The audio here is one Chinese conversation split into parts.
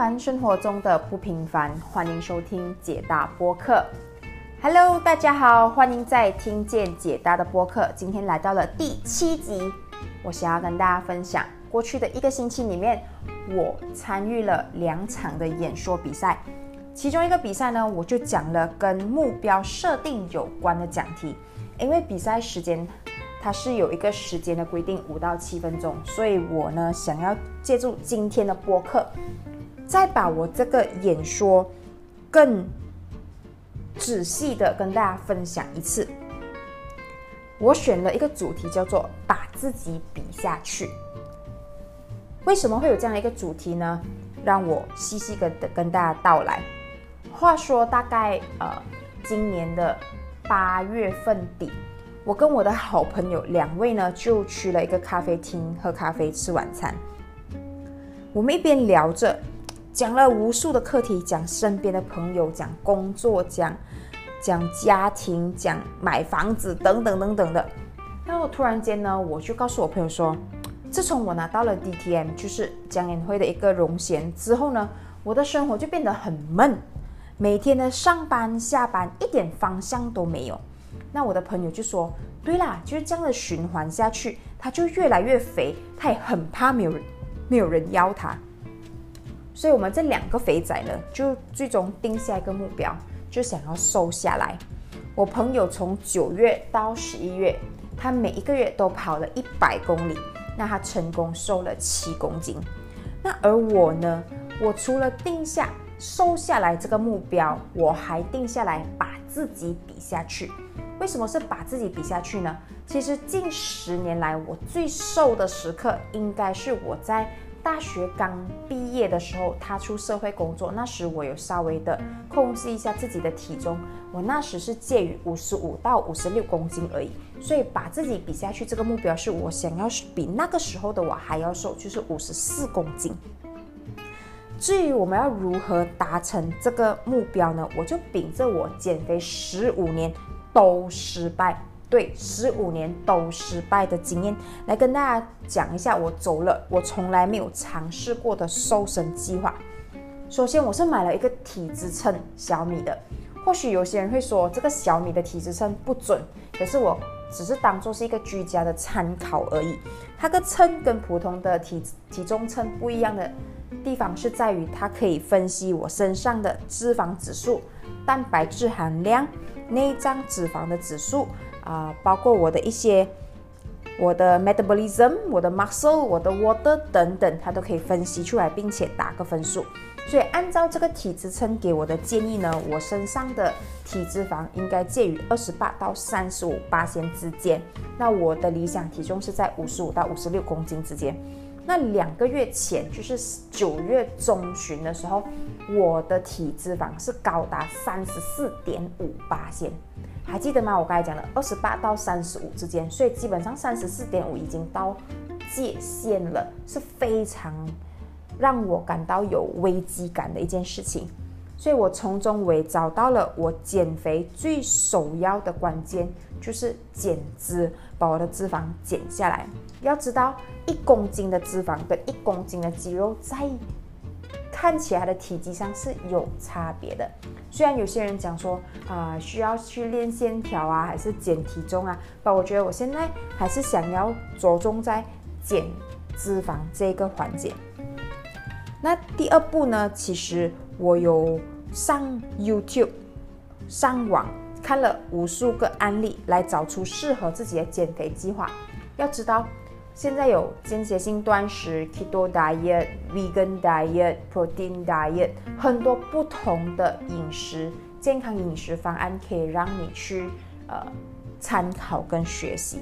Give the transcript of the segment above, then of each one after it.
凡生活中的不平凡，欢迎收听解答播客。Hello，大家好，欢迎在听见解答的播客。今天来到了第七集，我想要跟大家分享，过去的一个星期里面，我参与了两场的演说比赛。其中一个比赛呢，我就讲了跟目标设定有关的讲题，因为比赛时间。它是有一个时间的规定，五到七分钟，所以我呢想要借助今天的播客，再把我这个演说更仔细的跟大家分享一次。我选了一个主题叫做“把自己比下去”。为什么会有这样一个主题呢？让我细细的跟大家道来。话说，大概呃今年的八月份底。我跟我的好朋友两位呢，就去了一个咖啡厅喝咖啡吃晚餐。我们一边聊着，讲了无数的课题，讲身边的朋友，讲工作，讲讲家庭，讲买房子等等等等的。然后突然间呢，我就告诉我朋友说，自从我拿到了 DTM，就是江演会的一个荣衔之后呢，我的生活就变得很闷，每天的上班下班一点方向都没有。那我的朋友就说：“对啦，就是这样的循环下去，他就越来越肥，他也很怕没有人没有人邀他。所以，我们这两个肥仔呢，就最终定下一个目标，就想要瘦下来。我朋友从九月到十一月，他每一个月都跑了一百公里，那他成功瘦了七公斤。那而我呢，我除了定下瘦下来这个目标，我还定下来把自己比下去。”为什么是把自己比下去呢？其实近十年来，我最瘦的时刻应该是我在大学刚毕业的时候，踏出社会工作。那时我有稍微的控制一下自己的体重，我那时是介于五十五到五十六公斤而已。所以把自己比下去这个目标，是我想要比那个时候的我还要瘦，就是五十四公斤。至于我们要如何达成这个目标呢？我就秉着我减肥十五年。都失败，对，十五年都失败的经验，来跟大家讲一下，我走了我从来没有尝试过的瘦身计划。首先，我是买了一个体脂秤，小米的。或许有些人会说这个小米的体脂秤不准，可是我只是当做是一个居家的参考而已。它的称跟普通的体体重秤不一样的地方是在于，它可以分析我身上的脂肪指数、蛋白质含量。内脏脂肪的指数啊，包括我的一些我的 metabolism、我的 muscle、我的 water 等等，它都可以分析出来，并且打个分数。所以按照这个体脂秤给我的建议呢，我身上的体脂肪应该介于二十八到三十五八仙之间。那我的理想体重是在五十五到五十六公斤之间。那两个月前，就是九月中旬的时候，我的体脂肪是高达三十四点五八线，还记得吗？我刚才讲的二十八到三十五之间，所以基本上三十四点五已经到界限了，是非常让我感到有危机感的一件事情。所以我从中我也找到了我减肥最首要的关键，就是减脂，把我的脂肪减下来。要知道，一公斤的脂肪跟一公斤的肌肉在看起来的体积上是有差别的。虽然有些人讲说啊，需要去练线条啊，还是减体重啊，但我觉得我现在还是想要着重在减脂肪这个环节。那第二步呢？其实我有上 YouTube、上网看了无数个案例，来找出适合自己的减肥计划。要知道，现在有间歇性断食、Keto Diet、Vegan Diet、Protein Diet，很多不同的饮食健康饮食方案可以让你去呃参考跟学习。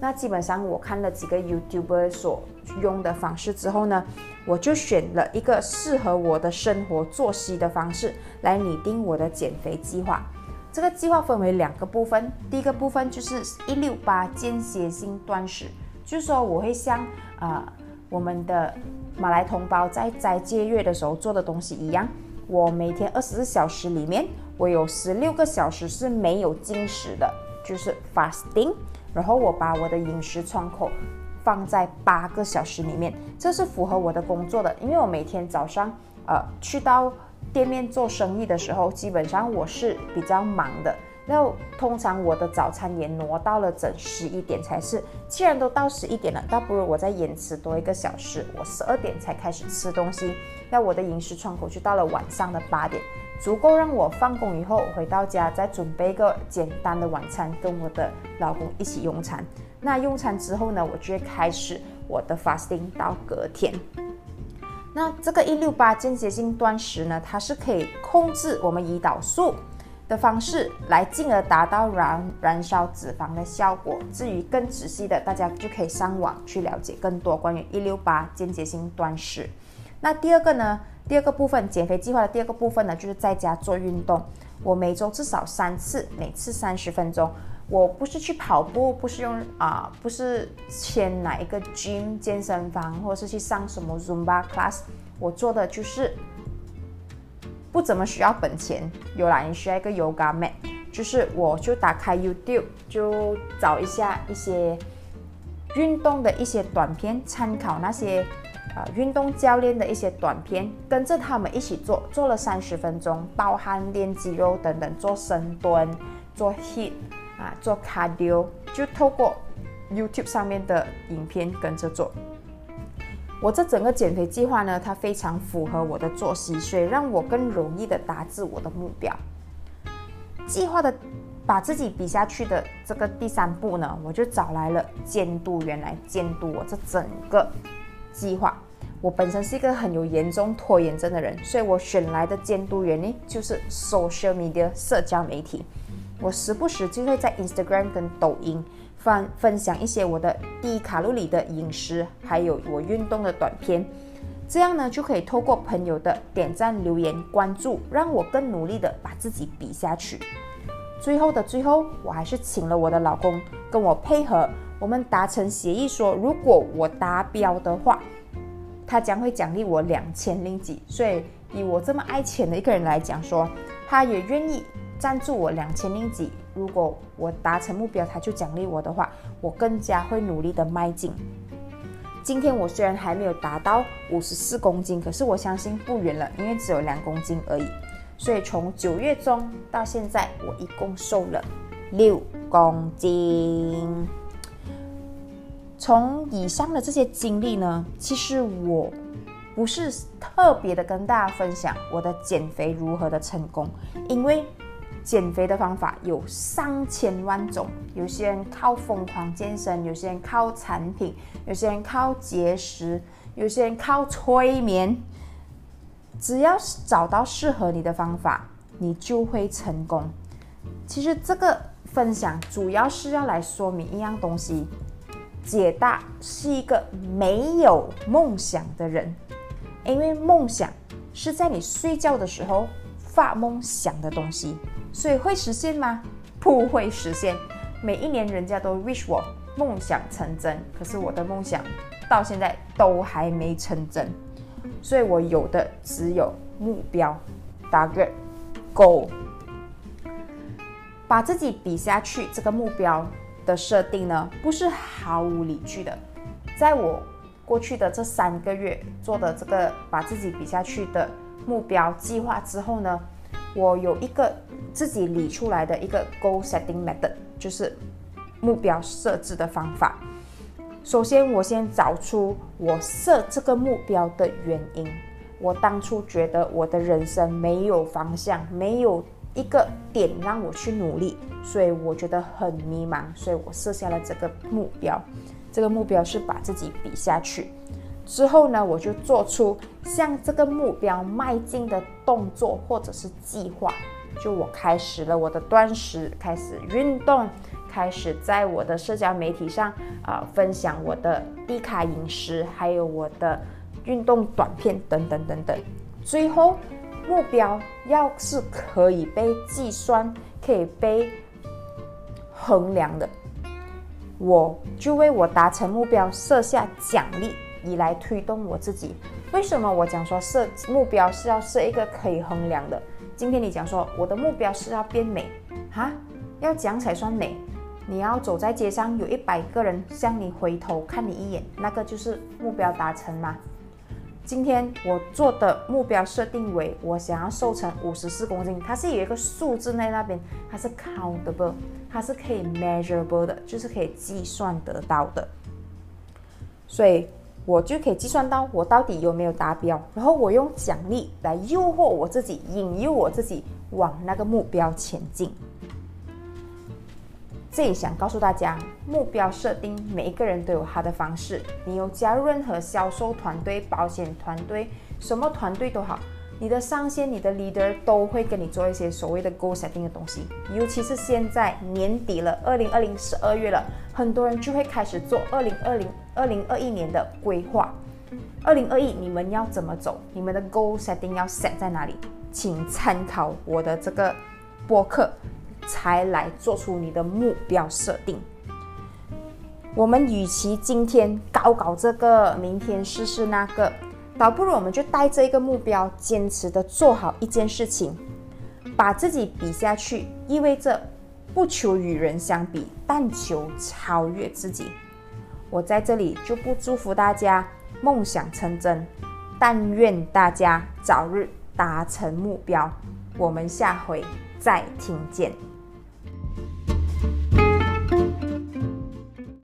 那基本上我看了几个 YouTuber 所用的方式之后呢，我就选了一个适合我的生活作息的方式来拟定我的减肥计划。这个计划分为两个部分，第一个部分就是一六八间歇性断食，就是说我会像啊我们的马来同胞在斋戒月的时候做的东西一样，我每天二十四小时里面，我有十六个小时是没有进食的，就是 fasting。然后我把我的饮食窗口放在八个小时里面，这是符合我的工作的，因为我每天早上呃去到店面做生意的时候，基本上我是比较忙的。那通常我的早餐也挪到了整十一点才是。既然都到十一点了，倒不如我再延迟多一个小时，我十二点才开始吃东西。那我的饮食窗口就到了晚上的八点，足够让我放工以后回到家再准备一个简单的晚餐，跟我的老公一起用餐。那用餐之后呢，我就会开始我的 fasting 到隔天。那这个一六八间歇性断食呢，它是可以控制我们胰岛素。的方式来，进而达到燃燃烧脂肪的效果。至于更仔细的，大家就可以上网去了解更多关于一六八间歇性断食。那第二个呢？第二个部分减肥计划的第二个部分呢，就是在家做运动。我每周至少三次，每次三十分钟。我不是去跑步，不是用啊，不是签哪一个 gym 健身房，或者是去上什么 Zumba class。我做的就是。不怎么需要本钱，有啦，你需要一个 yoga mat，就是我就打开 YouTube，就找一下一些运动的一些短片，参考那些啊运动教练的一些短片，跟着他们一起做，做了三十分钟，包含练肌肉等等，做深蹲，做 hit 啊，做 cardio，就透过 YouTube 上面的影片跟着做。我这整个减肥计划呢，它非常符合我的作息，所以让我更容易的达至我的目标。计划的把自己比下去的这个第三步呢，我就找来了监督员来监督我这整个计划。我本身是一个很有严重拖延症的人，所以我选来的监督员呢，就是 social media 社交媒体。我时不时就会在 Instagram 跟抖音。分分享一些我的低卡路里的饮食，还有我运动的短片，这样呢就可以透过朋友的点赞、留言、关注，让我更努力的把自己比下去。最后的最后，我还是请了我的老公跟我配合，我们达成协议说，如果我达标的话，他将会奖励我两千零几。所以以我这么爱钱的一个人来讲，说他也愿意赞助我两千零几。如果我达成目标，他就奖励我的话，我更加会努力的迈进。今天我虽然还没有达到五十四公斤，可是我相信不远了，因为只有两公斤而已。所以从九月中到现在，我一共瘦了六公斤。从以上的这些经历呢，其实我不是特别的跟大家分享我的减肥如何的成功，因为。减肥的方法有上千万种，有些人靠疯狂健身，有些人靠产品，有些人靠节食，有些人靠催眠。只要找到适合你的方法，你就会成功。其实这个分享主要是要来说明一样东西：解大是一个没有梦想的人，因为梦想是在你睡觉的时候发梦想的东西。所以会实现吗？不会实现。每一年人家都 wish 我梦想成真，可是我的梦想到现在都还没成真。所以我有的只有目标，target goal，把自己比下去。这个目标的设定呢，不是毫无理据的。在我过去的这三个月做的这个把自己比下去的目标计划之后呢，我有一个。自己理出来的一个 goal setting method，就是目标设置的方法。首先，我先找出我设这个目标的原因。我当初觉得我的人生没有方向，没有一个点让我去努力，所以我觉得很迷茫，所以我设下了这个目标。这个目标是把自己比下去。之后呢，我就做出向这个目标迈进的动作或者是计划。就我开始了我的断食，开始运动，开始在我的社交媒体上啊分享我的低卡饮食，还有我的运动短片等等等等。最后目标要是可以被计算、可以被衡量的，我就为我达成目标设下奖励，以来推动我自己。为什么我讲说设目标是要设一个可以衡量的？今天你讲说我的目标是要变美，哈，要讲才算美。你要走在街上，有一百个人向你回头看你一眼，那个就是目标达成吗？今天我做的目标设定为我想要瘦成五十四公斤，它是有一个数字在那边，它是 countable，它是可以 measurable 的，就是可以计算得到的。所以我就可以计算到我到底有没有达标，然后我用奖励来诱惑我自己，引诱我自己往那个目标前进。这里想告诉大家，目标设定每一个人都有他的方式。你有加入任何销售团队、保险团队，什么团队都好，你的上线、你的 leader 都会跟你做一些所谓的 goal setting 的东西。尤其是现在年底了，二零二零十二月了，很多人就会开始做二零二零、二零二一年的规划。二零二一你们要怎么走？你们的 goal setting 要 set 在哪里？请参考我的这个播客。才来做出你的目标设定。我们与其今天搞搞这个，明天试试那个，倒不如我们就带着一个目标，坚持的做好一件事情，把自己比下去，意味着不求与人相比，但求超越自己。我在这里就不祝福大家梦想成真，但愿大家早日达成目标。我们下回再听见。